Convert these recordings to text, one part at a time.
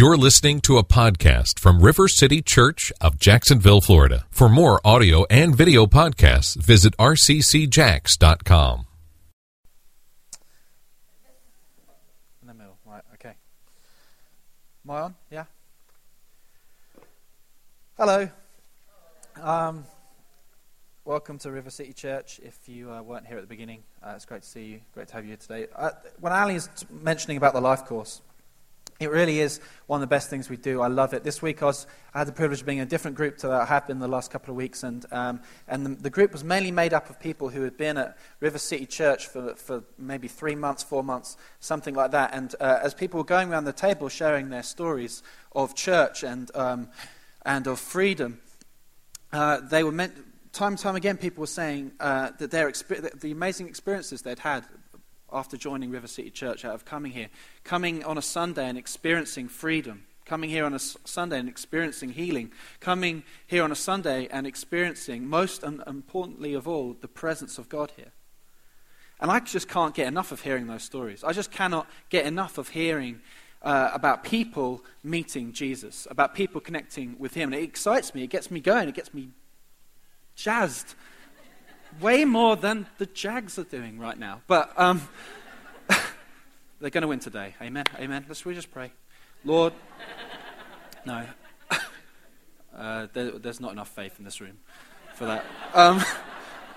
You're listening to a podcast from River City Church of Jacksonville, Florida. For more audio and video podcasts, visit rccjax.com. In the middle, right, okay. Am I on? Yeah? Hello. Um, welcome to River City Church. If you uh, weren't here at the beginning, uh, it's great to see you. Great to have you here today. Uh, when Ali is mentioning about the life course, it really is one of the best things we do. I love it. This week I, was, I had the privilege of being in a different group to that I have been the last couple of weeks, and, um, and the, the, group was mainly made up of people who had been at River City Church for, for maybe three months, four months, something like that. And uh, as people were going around the table sharing their stories of church and, um, and of freedom, uh, they were meant, time and time again, people were saying uh, that their the amazing experiences they'd had after joining River City Church out of coming here. Coming on a Sunday and experiencing freedom. Coming here on a Sunday and experiencing healing. Coming here on a Sunday and experiencing, most importantly of all, the presence of God here. And I just can't get enough of hearing those stories. I just cannot get enough of hearing uh, about people meeting Jesus, about people connecting with Him. And it excites me, it gets me going, it gets me jazzed way more than the Jags are doing right now. But um, they're going to win today. Amen. Amen. Let's we just pray. Lord, no. Uh, there, there's not enough faith in this room for that. Um,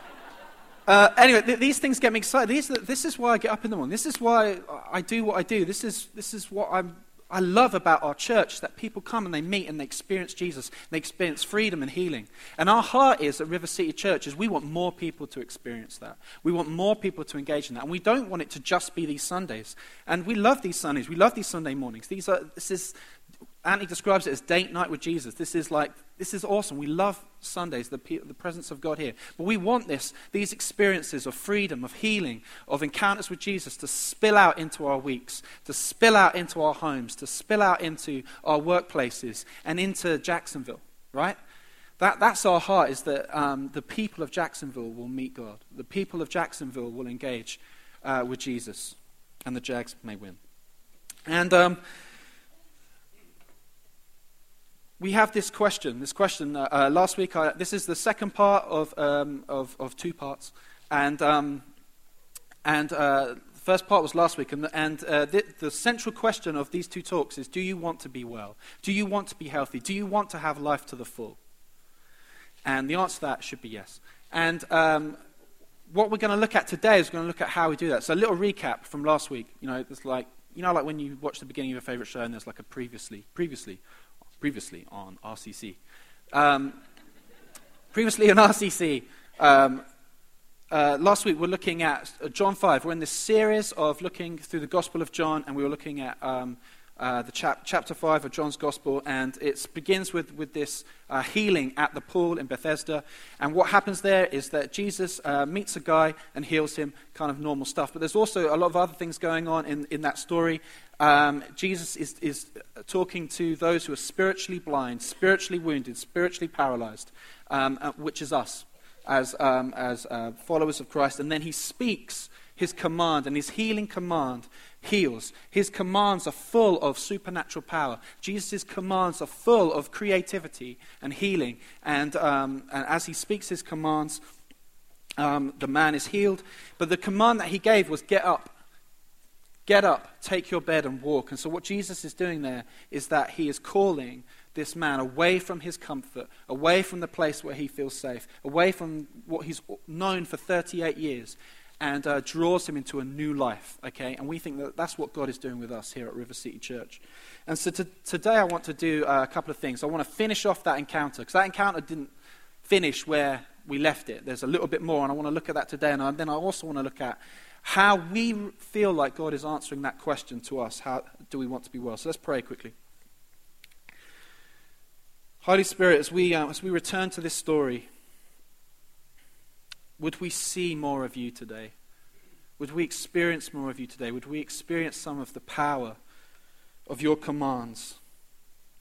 uh, anyway, th- these things get me excited. These, this is why I get up in the morning. This is why I do what I do. This is, this is what I'm I love about our church that people come and they meet and they experience Jesus. They experience freedom and healing. And our heart is at River City Church is we want more people to experience that. We want more people to engage in that. And we don't want it to just be these Sundays. And we love these Sundays. We love these Sunday mornings. These are, this is, Anthony describes it as date night with Jesus. This is like, this is awesome. We love Sundays, the, the presence of God here. But we want this, these experiences of freedom, of healing, of encounters with Jesus to spill out into our weeks, to spill out into our homes, to spill out into our workplaces and into Jacksonville, right? That, that's our heart, is that um, the people of Jacksonville will meet God. The people of Jacksonville will engage uh, with Jesus, and the Jags may win. And um, we have this question. This question uh, uh, last week. I, this is the second part of um, of, of, two parts, and um, and uh, the first part was last week. And, the, and uh, the, the, central question of these two talks is: Do you want to be well? Do you want to be healthy? Do you want to have life to the full? And the answer to that should be yes. And um, what we're going to look at today is we're going to look at how we do that. So a little recap from last week. You know, it's like you know, like when you watch the beginning of a favorite show and there's like a previously, previously previously on RCC. Um, previously on RCC, um, uh, last week we're looking at uh, John 5. We're in this series of looking through the Gospel of John, and we were looking at um, uh, the chap- chapter 5 of John's Gospel, and it begins with, with this uh, healing at the pool in Bethesda. And what happens there is that Jesus uh, meets a guy and heals him, kind of normal stuff. But there's also a lot of other things going on in, in that story. Um, Jesus is, is talking to those who are spiritually blind, spiritually wounded, spiritually paralyzed, um, uh, which is us as, um, as uh, followers of Christ. And then he speaks his command, and his healing command heals. His commands are full of supernatural power. Jesus' commands are full of creativity and healing. And, um, and as he speaks his commands, um, the man is healed. But the command that he gave was get up Get up, take your bed, and walk. And so, what Jesus is doing there is that he is calling this man away from his comfort, away from the place where he feels safe, away from what he's known for 38 years, and uh, draws him into a new life. Okay? And we think that that's what God is doing with us here at River City Church. And so, to, today I want to do uh, a couple of things. I want to finish off that encounter, because that encounter didn't finish where we left it. There's a little bit more, and I want to look at that today. And then I also want to look at how we feel like God is answering that question to us. How do we want to be well? So let's pray quickly. Holy Spirit, as we, uh, as we return to this story, would we see more of you today? Would we experience more of you today? Would we experience some of the power of your commands,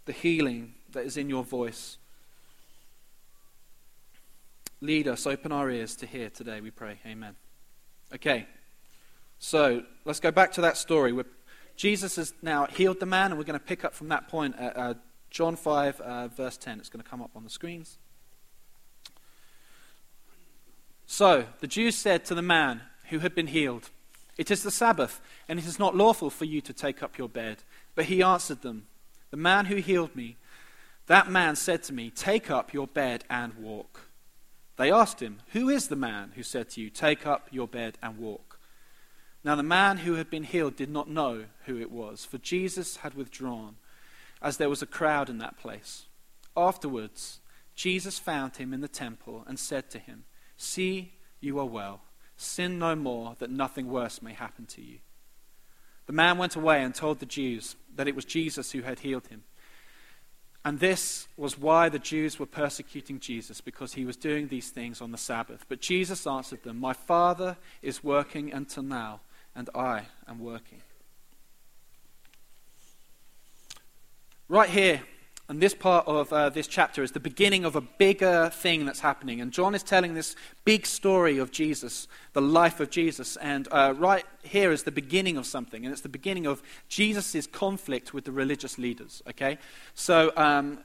the healing that is in your voice? Lead us, open our ears to hear today, we pray. Amen. Okay. So let's go back to that story. We're, Jesus has now healed the man, and we're going to pick up from that point at uh, John 5, uh, verse 10. It's going to come up on the screens. So the Jews said to the man who had been healed, It is the Sabbath, and it is not lawful for you to take up your bed. But he answered them, The man who healed me, that man said to me, Take up your bed and walk. They asked him, Who is the man who said to you, Take up your bed and walk? Now the man who had been healed did not know who it was, for Jesus had withdrawn, as there was a crowd in that place. Afterwards, Jesus found him in the temple and said to him, See, you are well. Sin no more, that nothing worse may happen to you. The man went away and told the Jews that it was Jesus who had healed him. And this was why the Jews were persecuting Jesus, because he was doing these things on the Sabbath. But Jesus answered them, My Father is working until now, and I am working. Right here, and this part of uh, this chapter is the beginning of a bigger thing that's happening. And John is telling this big story of Jesus, the life of Jesus. And uh, right here is the beginning of something. And it's the beginning of Jesus' conflict with the religious leaders. Okay? So um,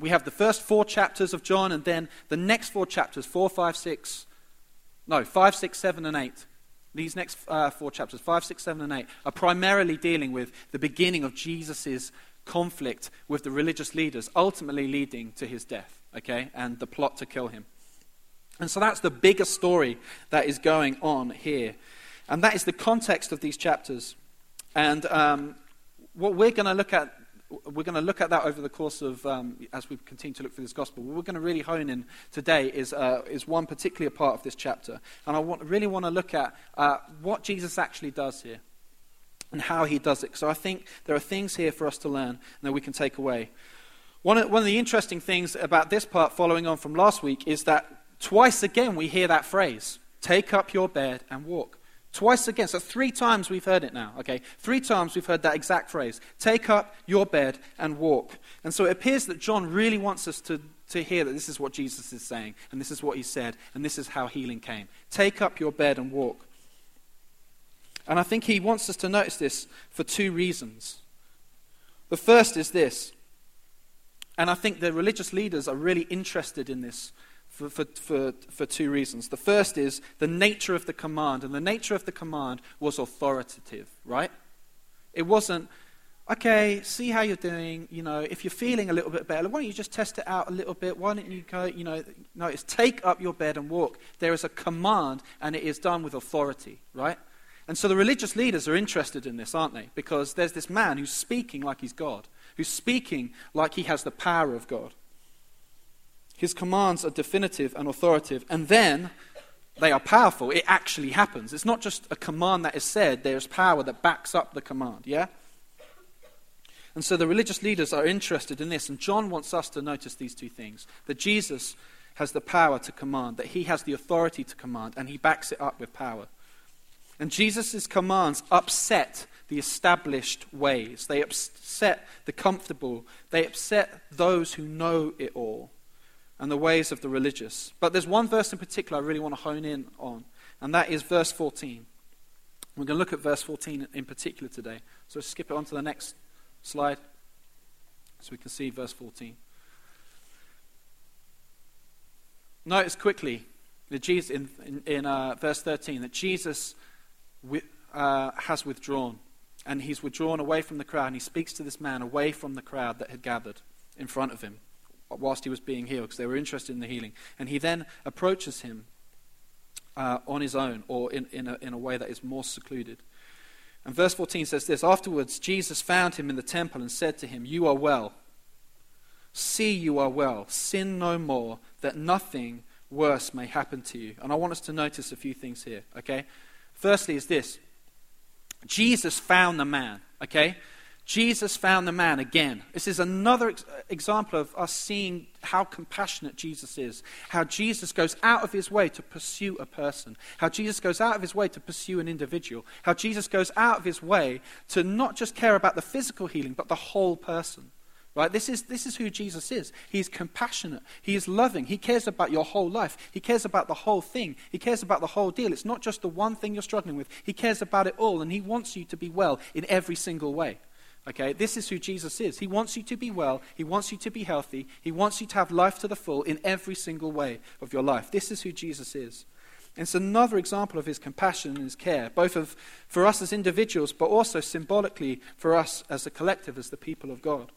we have the first four chapters of John, and then the next four chapters, four, five, six, no, five, six, seven, and eight. These next uh, four chapters, 5, 6, 7, and 8, are primarily dealing with the beginning of Jesus' conflict with the religious leaders, ultimately leading to his death, okay, and the plot to kill him. And so that's the bigger story that is going on here. And that is the context of these chapters. And um, what we're going to look at, we're going to look at that over the course of, um, as we continue to look through this gospel. What we're going to really hone in today is, uh, is one particular part of this chapter. And I want, really want to look at uh, what Jesus actually does here and how he does it. So I think there are things here for us to learn and that we can take away. One of, one of the interesting things about this part, following on from last week, is that twice again we hear that phrase take up your bed and walk. Twice again. So three times we've heard it now, okay? Three times we've heard that exact phrase take up your bed and walk. And so it appears that John really wants us to, to hear that this is what Jesus is saying, and this is what he said, and this is how healing came. Take up your bed and walk. And I think he wants us to notice this for two reasons. The first is this, and I think the religious leaders are really interested in this for, for, for, for two reasons. The first is the nature of the command, and the nature of the command was authoritative, right? It wasn't, okay, see how you're doing. You know, if you're feeling a little bit better, why don't you just test it out a little bit? Why don't you go, you know, notice, take up your bed and walk. There is a command, and it is done with authority, right? And so the religious leaders are interested in this, aren't they? Because there's this man who's speaking like he's God, who's speaking like he has the power of God. His commands are definitive and authoritative, and then they are powerful. It actually happens. It's not just a command that is said, there's power that backs up the command, yeah? And so the religious leaders are interested in this, and John wants us to notice these two things that Jesus has the power to command, that he has the authority to command, and he backs it up with power. And Jesus' commands upset the established ways. They upset the comfortable. They upset those who know it all and the ways of the religious. But there's one verse in particular I really want to hone in on, and that is verse 14. We're going to look at verse 14 in particular today. So skip it on to the next slide so we can see verse 14. Notice quickly that Jesus, in, in, in uh, verse 13 that Jesus uh, has withdrawn. And he's withdrawn away from the crowd. And he speaks to this man away from the crowd that had gathered in front of him whilst he was being healed because they were interested in the healing. And he then approaches him uh, on his own or in, in, a, in a way that is more secluded. And verse 14 says this Afterwards, Jesus found him in the temple and said to him, You are well. See, you are well. Sin no more, that nothing worse may happen to you. And I want us to notice a few things here, okay? Firstly, is this Jesus found the man, okay? Jesus found the man again. This is another ex- example of us seeing how compassionate Jesus is. How Jesus goes out of his way to pursue a person. How Jesus goes out of his way to pursue an individual. How Jesus goes out of his way to not just care about the physical healing, but the whole person. Right? This is, this is who Jesus is. He's compassionate. He is loving. He cares about your whole life. He cares about the whole thing. He cares about the whole deal. It's not just the one thing you're struggling with. He cares about it all, and He wants you to be well in every single way. Okay? This is who Jesus is. He wants you to be well. He wants you to be healthy. He wants you to have life to the full in every single way of your life. This is who Jesus is. It's another example of his compassion and his care, both of, for us as individuals, but also symbolically for us as a collective, as the people of God.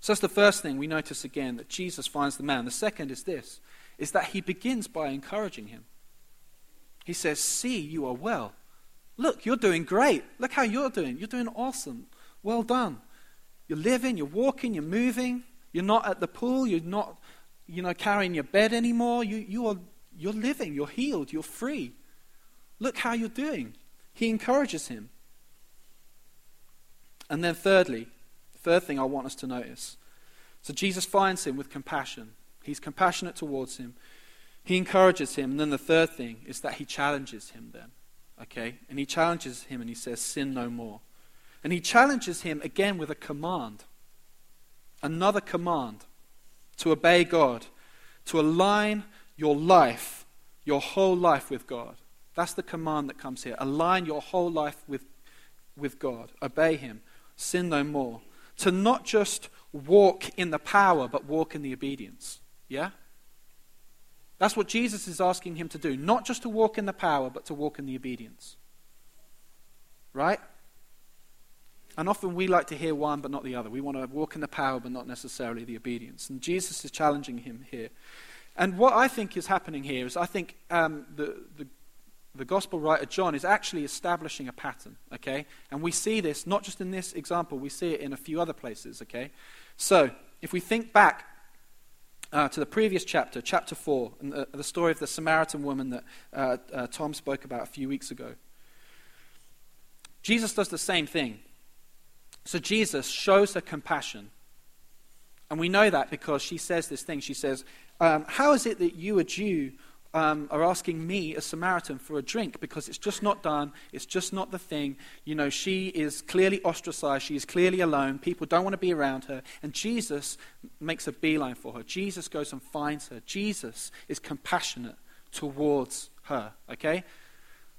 So that's the first thing we notice again that Jesus finds the man. The second is this is that he begins by encouraging him. He says, See, you are well. Look, you're doing great. Look how you're doing. You're doing awesome. Well done. You're living, you're walking, you're moving. You're not at the pool, you're not you know, carrying your bed anymore. You, you are, you're living, you're healed, you're free. Look how you're doing. He encourages him. And then, thirdly, Third thing I want us to notice. So Jesus finds him with compassion. He's compassionate towards him. He encourages him. And then the third thing is that he challenges him then. Okay? And he challenges him and he says, Sin no more. And he challenges him again with a command. Another command to obey God, to align your life, your whole life with God. That's the command that comes here. Align your whole life with, with God. Obey Him. Sin no more to not just walk in the power, but walk in the obedience. Yeah? That's what Jesus is asking him to do. Not just to walk in the power, but to walk in the obedience. Right? And often we like to hear one but not the other. We want to walk in the power but not necessarily the obedience. And Jesus is challenging him here. And what I think is happening here is I think um, the, the the gospel writer John is actually establishing a pattern, okay? And we see this not just in this example, we see it in a few other places, okay? So, if we think back uh, to the previous chapter, chapter 4, and the, the story of the Samaritan woman that uh, uh, Tom spoke about a few weeks ago, Jesus does the same thing. So, Jesus shows her compassion. And we know that because she says this thing. She says, um, How is it that you, a Jew, um, are asking me, a Samaritan, for a drink because it's just not done. It's just not the thing. You know, she is clearly ostracized. She is clearly alone. People don't want to be around her. And Jesus makes a beeline for her. Jesus goes and finds her. Jesus is compassionate towards her. Okay?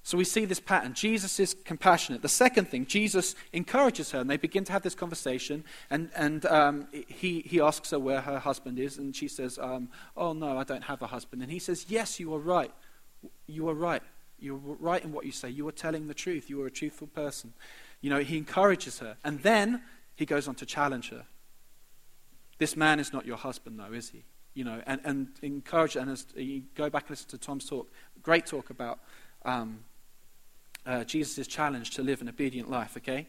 So we see this pattern. Jesus is compassionate. The second thing, Jesus encourages her, and they begin to have this conversation. And, and um, he, he asks her where her husband is, and she says, um, Oh, no, I don't have a husband. And he says, Yes, you are right. You are right. You're right in what you say. You are telling the truth. You are a truthful person. You know, he encourages her. And then he goes on to challenge her. This man is not your husband, though, is he? You know, and, and encourage, and as you go back and listen to Tom's talk, great talk about um, uh, Jesus' challenge to live an obedient life, okay?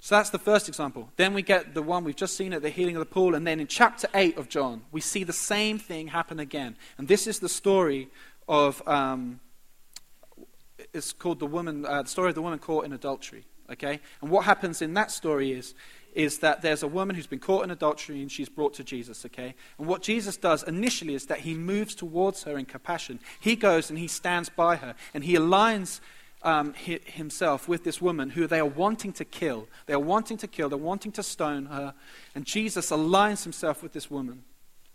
So that's the first example. Then we get the one we've just seen at the healing of the pool, and then in chapter 8 of John, we see the same thing happen again. And this is the story of, um, it's called the woman, uh, the story of the woman caught in adultery, okay? And what happens in that story is is that there's a woman who's been caught in adultery and she's brought to Jesus, okay? And what Jesus does initially is that he moves towards her in compassion. He goes and he stands by her and he aligns um, himself with this woman who they are wanting to kill. They are wanting to kill, they're wanting to stone her. And Jesus aligns himself with this woman,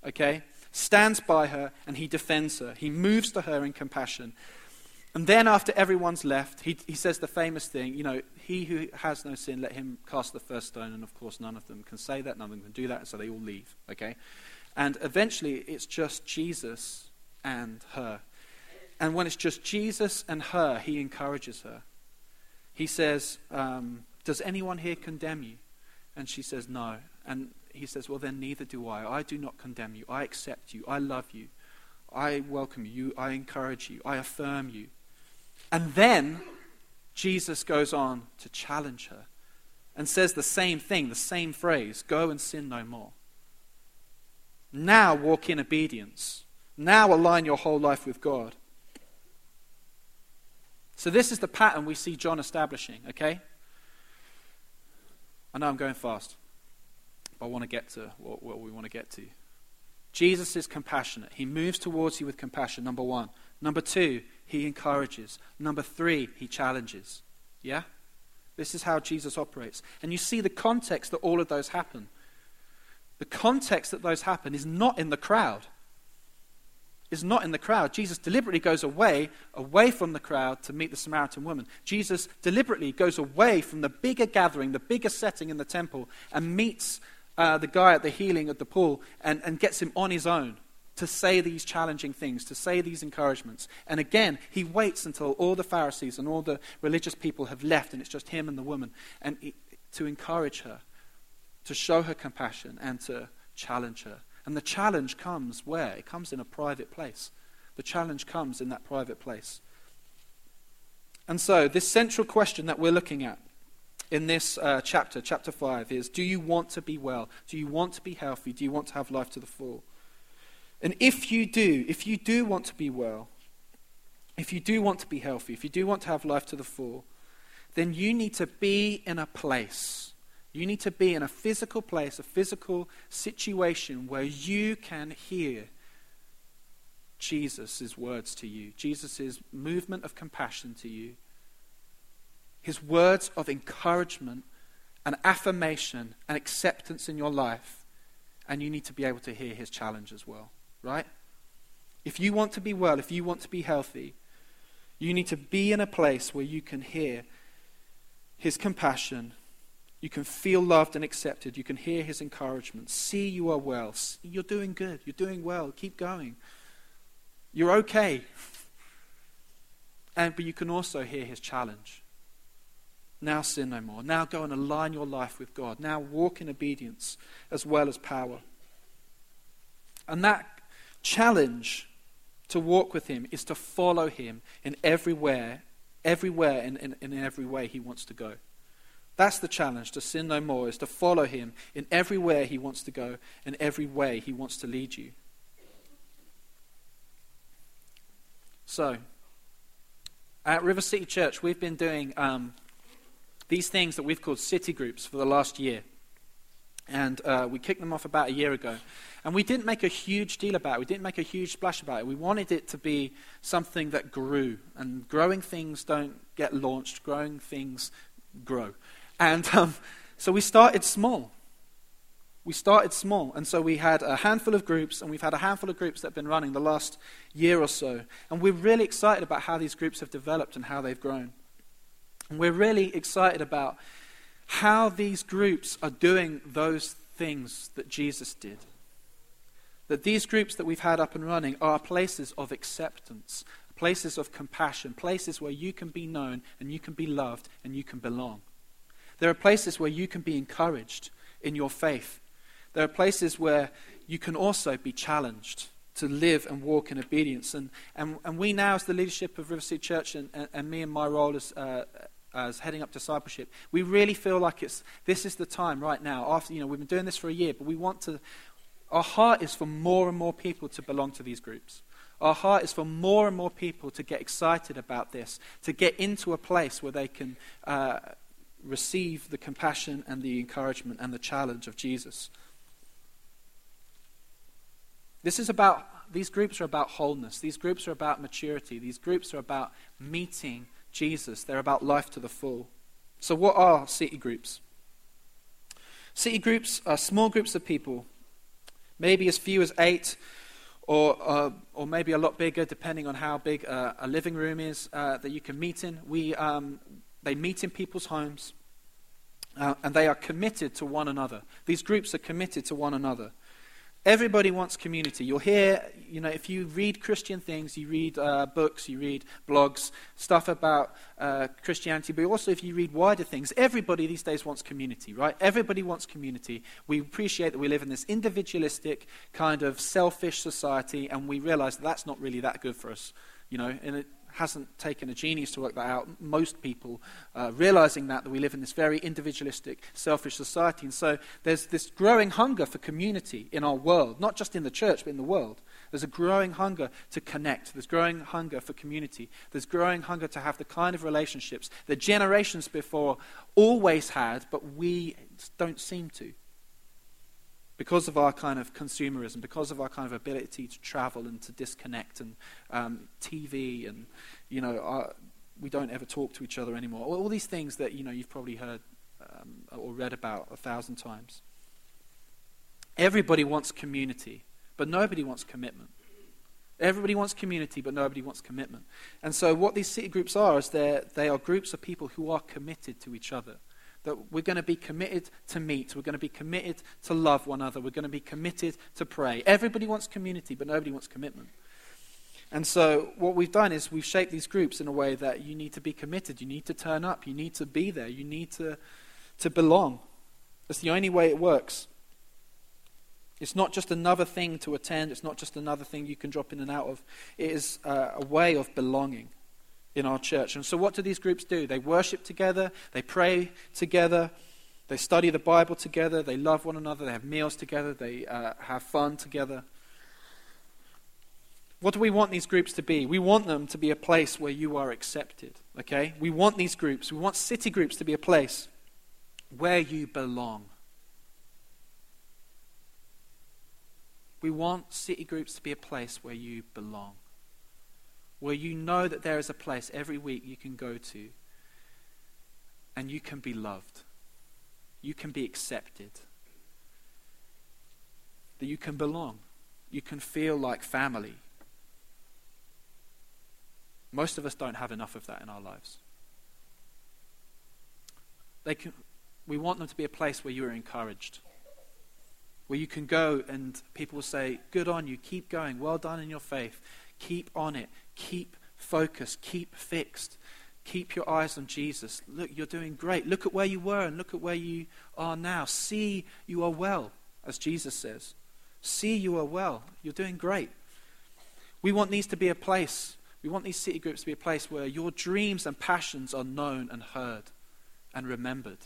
okay? Stands by her and he defends her. He moves to her in compassion. And then, after everyone's left, he, he says the famous thing, you know, he who has no sin, let him cast the first stone. And of course, none of them can say that, none of them can do that, so they all leave, okay? And eventually, it's just Jesus and her. And when it's just Jesus and her, he encourages her. He says, um, Does anyone here condemn you? And she says, No. And he says, Well, then neither do I. I do not condemn you. I accept you. I love you. I welcome you. I encourage you. I affirm you. And then Jesus goes on to challenge her and says the same thing, the same phrase go and sin no more. Now walk in obedience. Now align your whole life with God. So, this is the pattern we see John establishing, okay? I know I'm going fast, but I want to get to what, we want to get to. Jesus is compassionate. He moves towards you with compassion, number one. Number two, he encourages. Number three, he challenges. Yeah? This is how Jesus operates. And you see the context that all of those happen. The context that those happen is not in the crowd. Is not in the crowd. Jesus deliberately goes away, away from the crowd to meet the Samaritan woman. Jesus deliberately goes away from the bigger gathering, the bigger setting in the temple, and meets uh, the guy at the healing at the pool and, and gets him on his own to say these challenging things, to say these encouragements. And again, he waits until all the Pharisees and all the religious people have left and it's just him and the woman, and he, to encourage her, to show her compassion, and to challenge her. And the challenge comes where? It comes in a private place. The challenge comes in that private place. And so, this central question that we're looking at in this uh, chapter, chapter 5, is Do you want to be well? Do you want to be healthy? Do you want to have life to the full? And if you do, if you do want to be well, if you do want to be healthy, if you do want to have life to the full, then you need to be in a place. You need to be in a physical place, a physical situation where you can hear Jesus' words to you, Jesus' movement of compassion to you, his words of encouragement and affirmation and acceptance in your life. And you need to be able to hear his challenge as well right? If you want to be well, if you want to be healthy, you need to be in a place where you can hear his compassion. You can feel loved and accepted. You can hear his encouragement. See you are well. You're doing good. You're doing well. Keep going. You're okay. And, but you can also hear his challenge. Now sin no more. Now go and align your life with God. Now walk in obedience as well as power. And that challenge to walk with him is to follow him in everywhere, everywhere and in, in, in every way he wants to go. That's the challenge to sin no more, is to follow him in everywhere he wants to go and every way he wants to lead you. So, at River City Church, we've been doing um, these things that we've called city groups for the last year. And uh, we kicked them off about a year ago. And we didn't make a huge deal about it. We didn't make a huge splash about it. We wanted it to be something that grew. And growing things don't get launched, growing things grow. And um, so we started small. We started small. And so we had a handful of groups, and we've had a handful of groups that have been running the last year or so. And we're really excited about how these groups have developed and how they've grown. And we're really excited about how these groups are doing those things that Jesus did. That these groups that we've had up and running are places of acceptance, places of compassion, places where you can be known and you can be loved and you can belong. There are places where you can be encouraged in your faith. There are places where you can also be challenged to live and walk in obedience. And, and, and we now, as the leadership of River City Church, and, and, and me and my role as, uh, as heading up discipleship, we really feel like it's this is the time right now. After you know we've been doing this for a year, but we want to. Our heart is for more and more people to belong to these groups. Our heart is for more and more people to get excited about this, to get into a place where they can uh, receive the compassion and the encouragement and the challenge of Jesus. This is about, these groups are about wholeness. These groups are about maturity. These groups are about meeting Jesus. They're about life to the full. So, what are city groups? City groups are small groups of people, maybe as few as eight, or, uh, or maybe a lot bigger, depending on how big uh, a living room is uh, that you can meet in. We, um, they meet in people's homes, uh, and they are committed to one another. These groups are committed to one another. Everybody wants community. You'll hear, you know, if you read Christian things, you read uh, books, you read blogs, stuff about uh, Christianity, but also if you read wider things, everybody these days wants community, right? Everybody wants community. We appreciate that we live in this individualistic, kind of selfish society, and we realize that that's not really that good for us, you know, and it, hasn't taken a genius to work that out. Most people uh, realizing that, that we live in this very individualistic, selfish society. And so there's this growing hunger for community in our world, not just in the church, but in the world. There's a growing hunger to connect. There's growing hunger for community. There's growing hunger to have the kind of relationships that generations before always had, but we don't seem to because of our kind of consumerism, because of our kind of ability to travel and to disconnect, and um, TV, and you know, our, we don't ever talk to each other anymore. All, all these things that you know you've probably heard um, or read about a thousand times. Everybody wants community, but nobody wants commitment. Everybody wants community, but nobody wants commitment. And so, what these city groups are is they are groups of people who are committed to each other. That we're going to be committed to meet, we're going to be committed to love one another, we're going to be committed to pray. Everybody wants community, but nobody wants commitment. And so, what we've done is we've shaped these groups in a way that you need to be committed, you need to turn up, you need to be there, you need to, to belong. It's the only way it works. It's not just another thing to attend, it's not just another thing you can drop in and out of. It is uh, a way of belonging in our church. And so, what do these groups do? They worship together, they pray together, they study the Bible together, they love one another, they have meals together, they uh, have fun together. What do we want these groups to be? We want them to be a place where you are accepted. Okay? We want these groups, we want city groups to be a place where you belong. We want city groups to be a place where you belong, where you know that there is a place every week you can go to and you can be loved, you can be accepted, that you can belong, you can feel like family. Most of us don't have enough of that in our lives. Can, we want them to be a place where you are encouraged. Where you can go and people will say, Good on you, keep going, well done in your faith, keep on it, keep focused, keep fixed, keep your eyes on Jesus. Look, you're doing great. Look at where you were and look at where you are now. See, you are well, as Jesus says. See, you are well. You're doing great. We want these to be a place, we want these city groups to be a place where your dreams and passions are known and heard and remembered.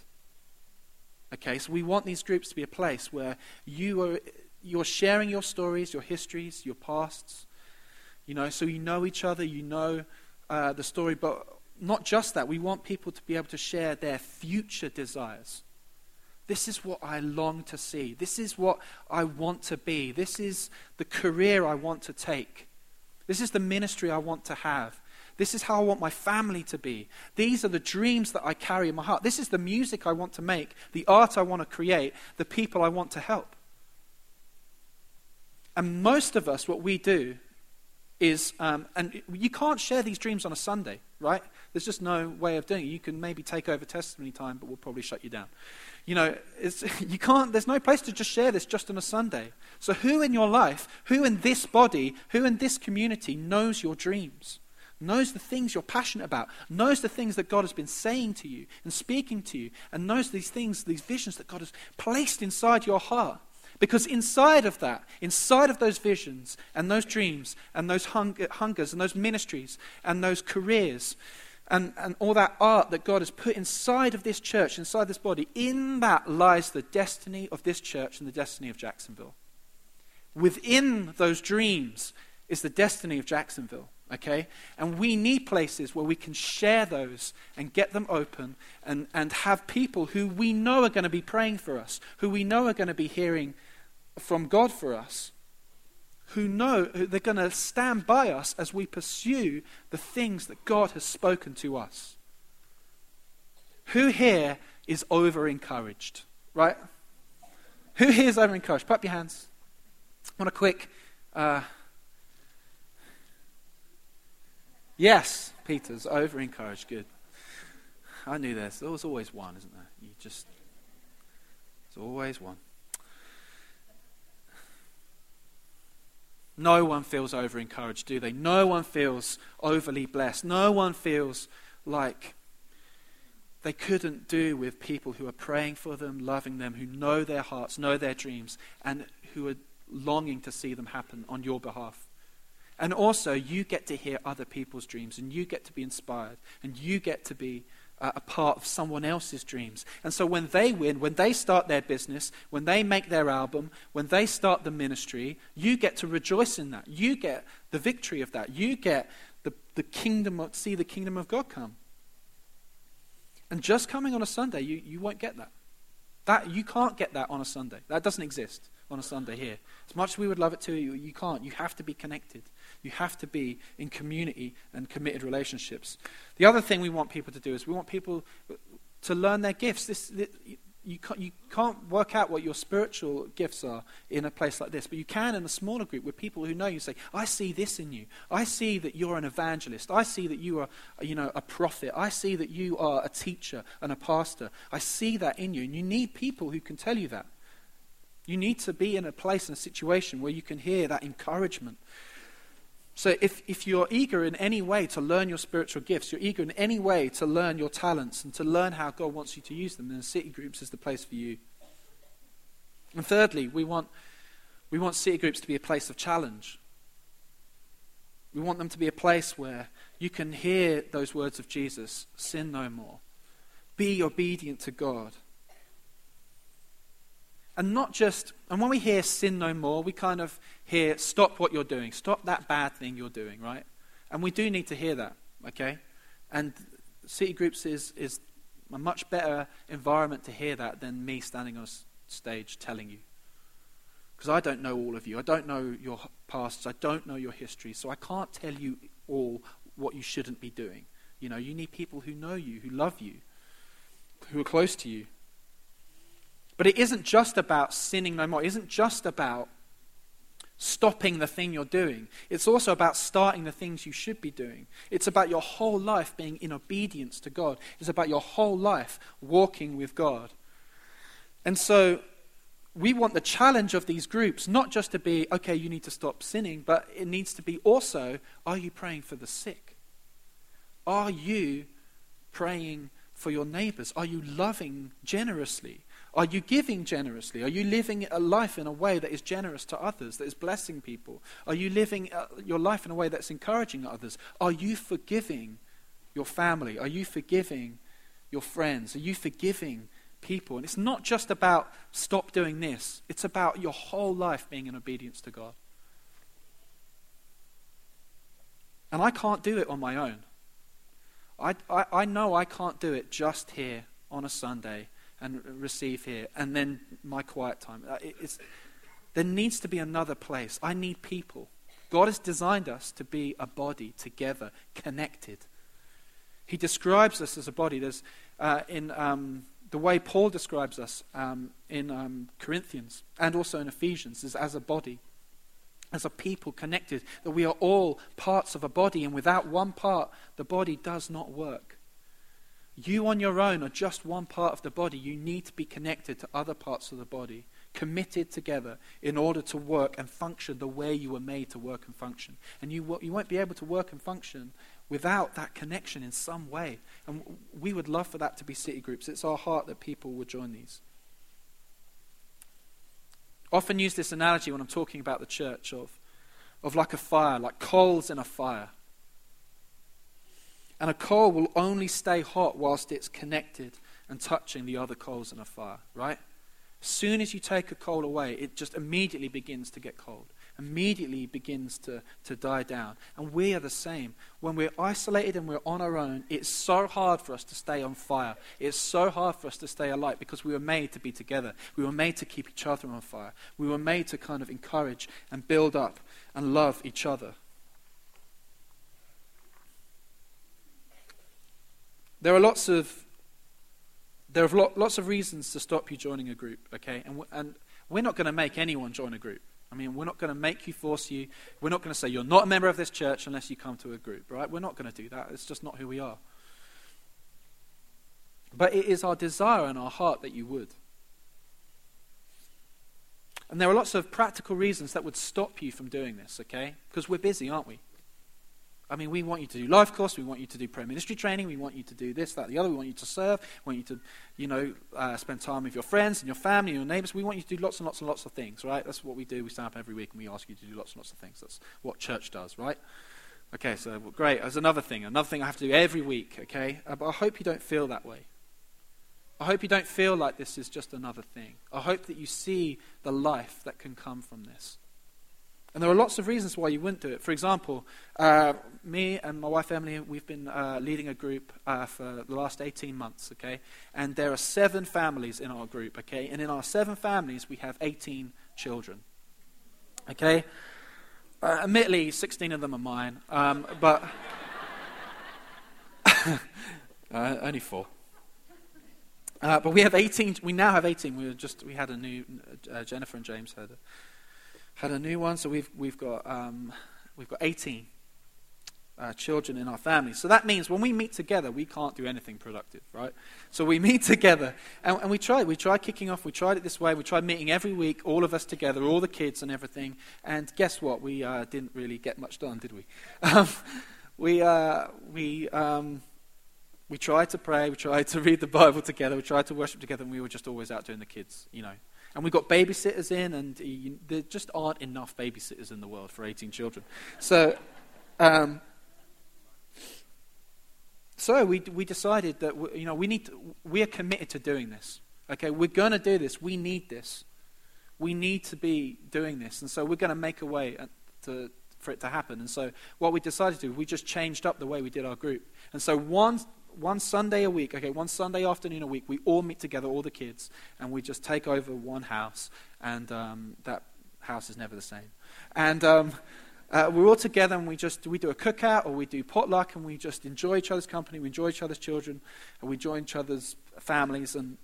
Okay, so we want these groups to be a place where you are you're sharing your stories, your histories, your pasts. You know, so you know each other, you know uh, the story, but not just that. We want people to be able to share their future desires. This is what I long to see. This is what I want to be. This is the career I want to take. This is the ministry I want to have. This is how I want my family to be. These are the dreams that I carry in my heart. This is the music I want to make, the art I want to create, the people I want to help. And most of us, what we do is, um, and you can't share these dreams on a Sunday, right? There's just no way of doing it. You can maybe take over testimony time, but we'll probably shut you down. You know, you can't, there's no place to just share this just on a Sunday. So, who in your life, who in this body, who in this community knows your dreams? knows the things you're passionate about, knows the things that God has been saying to you and speaking to you, and knows these things, these visions that God has placed inside your heart. Because inside of that, inside of those visions and those dreams and those hungers and those ministries and those careers and, and all that art that God has put inside of this church, inside this body, in that lies the destiny of this church and the destiny of Jacksonville. Within those dreams is the destiny of Jacksonville. Okay? And we need places where we can share those and get them open and, and have people who we know are going to be praying for us, who we know are going to be hearing from God for us, who know they're going to stand by us as we pursue the things that God has spoken to us. Who here is over encouraged? Right? Who here is over encouraged? Put up your hands. I want a quick. Uh, Yes, Peter's over encouraged. Good. I knew this. There was always one, isn't there? You just. There's always one. No one feels over encouraged, do they? No one feels overly blessed. No one feels like they couldn't do with people who are praying for them, loving them, who know their hearts, know their dreams, and who are longing to see them happen on your behalf. And also, you get to hear other people's dreams, and you get to be inspired, and you get to be uh, a part of someone else's dreams. And so, when they win, when they start their business, when they make their album, when they start the ministry, you get to rejoice in that. You get the victory of that. You get the, the kingdom of, see the kingdom of God come. And just coming on a Sunday, you, you won't get that. That, you can't get that on a Sunday. That doesn't exist on a Sunday here. As much as we would love it to, you, you can't. You have to be connected. You have to be in community and committed relationships. The other thing we want people to do is we want people to learn their gifts. This, this you, can't, you can't work out what your spiritual gifts are in a place like this, but you can in a smaller group with people who know you. Say, I see this in you. I see that you're an evangelist. I see that you are, you know, a prophet. I see that you are a teacher and a pastor. I see that in you, and you need people who can tell you that. You need to be in a place, and a situation where you can hear that encouragement. So if, if you're eager in any way to learn your spiritual gifts, you're eager in any way to learn your talents and to learn how God wants you to use them, then city groups is the place for you. And thirdly, we want, we want city groups to be a place of challenge. We want them to be a place where you can hear those words of Jesus sin no more, be obedient to God. And not just, and when we hear sin no more, we kind of hear stop what you're doing, stop that bad thing you're doing, right? And we do need to hear that, okay? And city groups is, is a much better environment to hear that than me standing on stage telling you. Because I don't know all of you. I don't know your pasts. I don't know your history. So I can't tell you all what you shouldn't be doing. You know, you need people who know you, who love you, who are close to you. But it isn't just about sinning no more. It isn't just about stopping the thing you're doing. It's also about starting the things you should be doing. It's about your whole life being in obedience to God. It's about your whole life walking with God. And so we want the challenge of these groups not just to be, okay, you need to stop sinning, but it needs to be also, are you praying for the sick? Are you praying for your neighbors? Are you loving generously? Are you giving generously? Are you living a life in a way that is generous to others, that is blessing people? Are you living uh, your life in a way that's encouraging others? Are you forgiving your family? Are you forgiving your friends? Are you forgiving people? And it's not just about stop doing this, it's about your whole life being in obedience to God. And I can't do it on my own. I, I, I know I can't do it just here on a Sunday and receive here, and then my quiet time. Uh, there needs to be another place. I need people. God has designed us to be a body together, connected. He describes us as a body. There's uh, in um, the way Paul describes us um, in um, Corinthians and also in Ephesians is as a body, as a people connected. That we are all parts of a body, and without one part, the body does not work. You on your own are just one part of the body. You need to be connected to other parts of the body, committed together in order to work and function the way you were made to work and function. And you, you won't be able to work and function without that connection in some way. And we would love for that to be city groups. It's our heart that people would join these. Often use this analogy when I'm talking about the church of, of like a fire, like coals in a fire. And a coal will only stay hot whilst it's connected and touching the other coals in a fire, right? As soon as you take a coal away, it just immediately begins to get cold, immediately begins to, to die down. And we are the same. When we're isolated and we're on our own, it's so hard for us to stay on fire. It's so hard for us to stay alight because we were made to be together. We were made to keep each other on fire. We were made to kind of encourage and build up and love each other. There are lots of there are lots of reasons to stop you joining a group, okay? And, and we're not going to make anyone join a group. I mean, we're not going to make you, force you. We're not going to say you're not a member of this church unless you come to a group, right? We're not going to do that. It's just not who we are. But it is our desire and our heart that you would. And there are lots of practical reasons that would stop you from doing this, okay? Because we're busy, aren't we? I mean, we want you to do life course. We want you to do prayer ministry training. We want you to do this, that, the other. We want you to serve. We want you to, you know, uh, spend time with your friends and your family and your neighbors. We want you to do lots and lots and lots of things, right? That's what we do. We stand up every week and we ask you to do lots and lots of things. That's what church does, right? Okay, so well, great. There's another thing. Another thing I have to do every week, okay? Uh, but I hope you don't feel that way. I hope you don't feel like this is just another thing. I hope that you see the life that can come from this. And there are lots of reasons why you wouldn't do it. For example, uh, me and my wife Emily, we've been uh, leading a group uh, for the last 18 months, okay? And there are seven families in our group, okay? And in our seven families, we have 18 children, okay? Uh, admittedly, 16 of them are mine, um, but uh, only four. Uh, but we have 18. We now have 18. We just we had a new Jennifer and James had a, had a new one, so we've we've got um, we've got 18 uh, children in our family. So that means when we meet together, we can't do anything productive, right? So we meet together and, and we try. We try kicking off. We tried it this way. We tried meeting every week, all of us together, all the kids and everything. And guess what? We uh, didn't really get much done, did we? Um, we uh, we. Um, we tried to pray, we tried to read the Bible together, we tried to worship together, and we were just always out doing the kids, you know. And we got babysitters in, and you, there just aren't enough babysitters in the world for 18 children. So, um, so we, we decided that we, you know we need to, we are committed to doing this. Okay, we're going to do this. We need this. We need to be doing this, and so we're going to make a way to, for it to happen. And so what we decided to do, we just changed up the way we did our group. And so one one Sunday a week, okay, one Sunday afternoon a week, we all meet together, all the kids, and we just take over one house, and um, that house is never the same. And um, uh, we're all together, and we just we do a cookout or we do potluck, and we just enjoy each other's company, we enjoy each other's children, and we join each other's families, and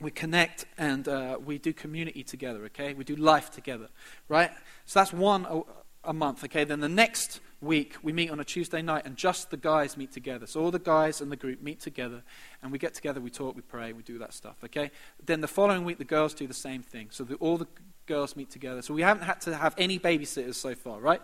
we connect and uh, we do community together. Okay, we do life together, right? So that's one a, a month. Okay, then the next week, we meet on a Tuesday night and just the guys meet together. So all the guys and the group meet together and we get together, we talk, we pray, we do that stuff, okay? Then the following week, the girls do the same thing. So the, all the girls meet together. So we haven't had to have any babysitters so far, right?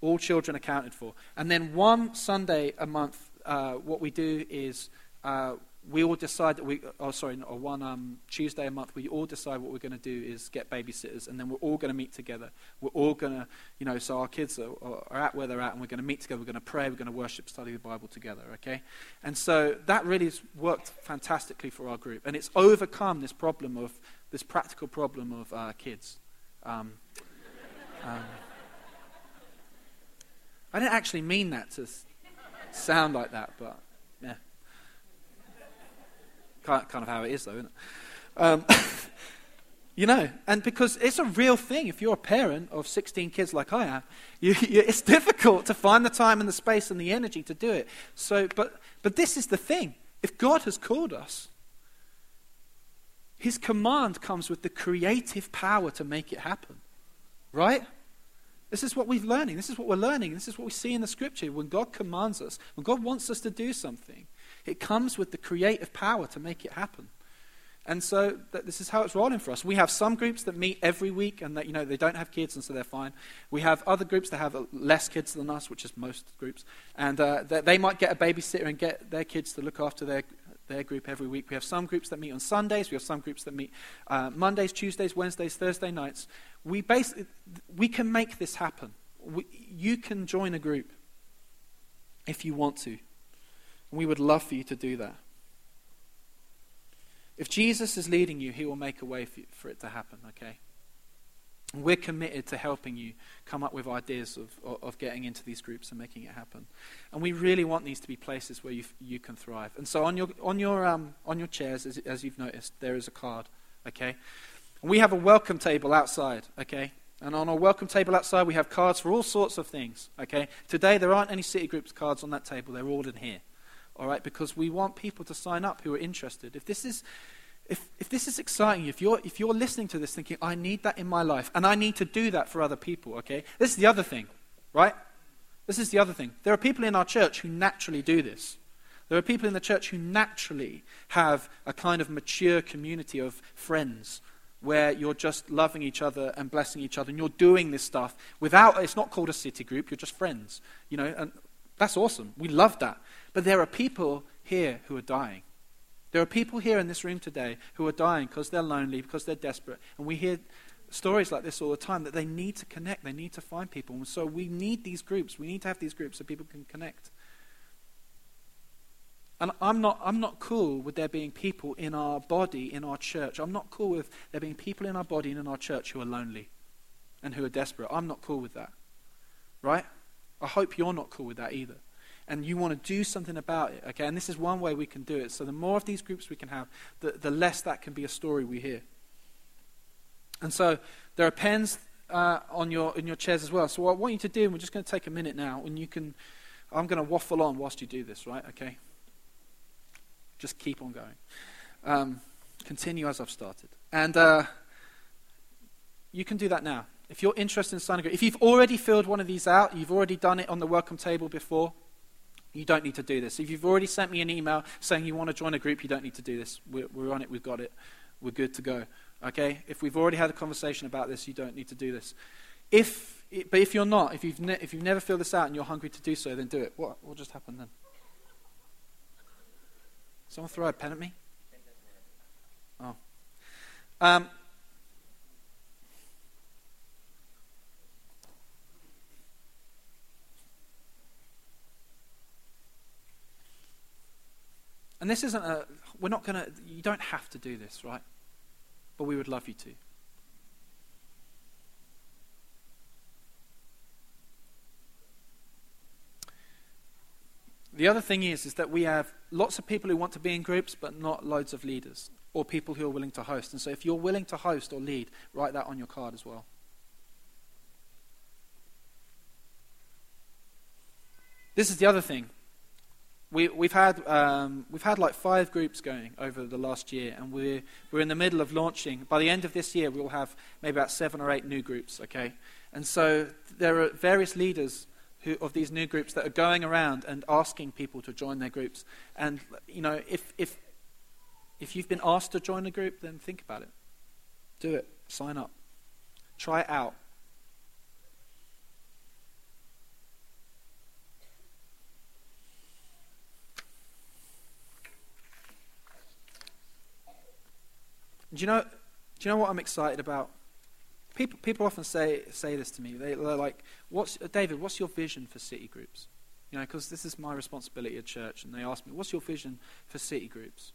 All children accounted for. And then one Sunday a month, uh, what we do is uh, we all decide that we, oh, sorry, or one um, Tuesday a month, we all decide what we're going to do is get babysitters, and then we're all going to meet together. We're all going to, you know, so our kids are, are at where they're at, and we're going to meet together, we're going to pray, we're going to worship, study the Bible together, okay? And so that really has worked fantastically for our group, and it's overcome this problem of, this practical problem of uh, kids. Um, um, I didn't actually mean that to sound like that, but. Kind of how it is, though, isn't it? Um, you know, and because it's a real thing. If you're a parent of 16 kids like I am, you, you, it's difficult to find the time and the space and the energy to do it. So, but, but this is the thing. If God has called us, His command comes with the creative power to make it happen. Right? This is what we're learning. This is what we're learning. This is what we see in the scripture. When God commands us, when God wants us to do something, it comes with the creative power to make it happen. And so this is how it's rolling for us. We have some groups that meet every week and that, you know, they don't have kids and so they're fine. We have other groups that have less kids than us, which is most groups. And uh, they might get a babysitter and get their kids to look after their, their group every week. We have some groups that meet on Sundays. We have some groups that meet uh, Mondays, Tuesdays, Wednesdays, Thursday nights. We, basically, we can make this happen. We, you can join a group if you want to. We would love for you to do that. If Jesus is leading you, he will make a way for, it to happen, okay? We're committed to helping you come up with ideas of, of, of, getting into these groups and making it happen. And we really want these to be places where you, you can thrive. And so on your, on your, um, on your chairs, as, as you've noticed, there is a card, okay? And we have a welcome table outside, okay? And on our welcome table outside, we have cards for all sorts of things, okay? Today, there aren't any city groups cards on that table. They're all in here all right? Because we want people to sign up who are interested. If this is, if, if this is exciting, if you're, if you're listening to this thinking, I need that in my life, and I need to do that for other people, okay? This is the other thing, right? This is the other thing. There are people in our church who naturally do this. There are people in the church who naturally have a kind of mature community of friends where you're just loving each other and blessing each other and you're doing this stuff without it's not called a city group you're just friends you know and that's awesome we love that but there are people here who are dying. There are people here in this room today who are dying because they're lonely, because they're desperate. And we hear stories like this all the time that they need to connect, they need to find people. And so we need these groups. We need to have these groups so people can connect. And I'm not, I'm not cool with there being people in our body, in our church. I'm not cool with there being people in our body and in our church who are lonely. and who are desperate. I'm not cool with that. Right? I hope you're not cool with that either. And you want to do something about it, okay? And this is one way we can do it. So the more of these groups we can have, the, the less that can be a story we hear. And so there are pens uh, on your in your chairs as well. So what I want you to do, and we're just going to take a minute now, and you can. I'm going to waffle on whilst you do this, right? Okay. Just keep on going. Um, continue as I've started, and uh, you can do that now. If you're interested in signing a group, if you've already filled one of these out, you've already done it on the welcome table before, you don't need to do this. If you've already sent me an email saying you want to join a group, you don't need to do this. We're, we're on it, we've got it, we're good to go. Okay? If we've already had a conversation about this, you don't need to do this. If, but if you're not, if you've, ne- if you've never filled this out and you're hungry to do so, then do it. What will just happen then? Someone throw a pen at me? Oh. Um, and this isn't a, we're not going to, you don't have to do this, right? but we would love you to. The other thing is, is that we have lots of people who want to be in groups, but not loads of leaders or people who are willing to host. And so, if you're willing to host or lead, write that on your card as well. This is the other thing we, we've had um, we've had like five groups going over the last year, and we're we're in the middle of launching. By the end of this year, we'll have maybe about seven or eight new groups. Okay, and so there are various leaders who, of these new groups that are going around and asking people to join their groups. And you know, if if if you've been asked to join a group, then think about it. Do it. Sign up. Try it out. Do you know? Do you know what I'm excited about? People, people often say say this to me. They, are like, "What's David? What's your vision for city groups?" You know, because this is my responsibility at church, and they ask me, "What's your vision for city groups?"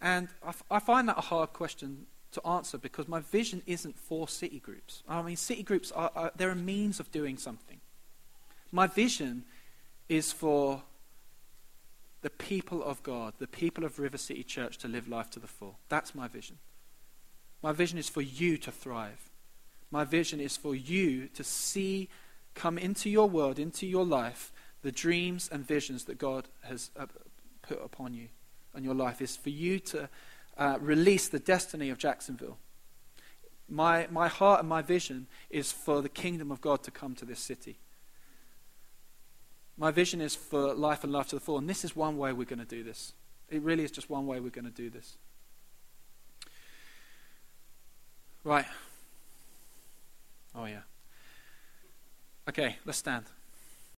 And I, f- I find that a hard question to answer because my vision isn't for city groups. I mean, city groups are, are they're a means of doing something. My vision is for the people of God, the people of River City Church to live life to the full. That's my vision. My vision is for you to thrive. My vision is for you to see come into your world, into your life, the dreams and visions that God has uh, put upon you and your life is for you to uh, release the destiny of Jacksonville. My, my heart and my vision is for the kingdom of God to come to this city. My vision is for life and life to the full, and this is one way we're going to do this. It really is just one way we're going to do this. Right. Oh, yeah. Okay, let's stand.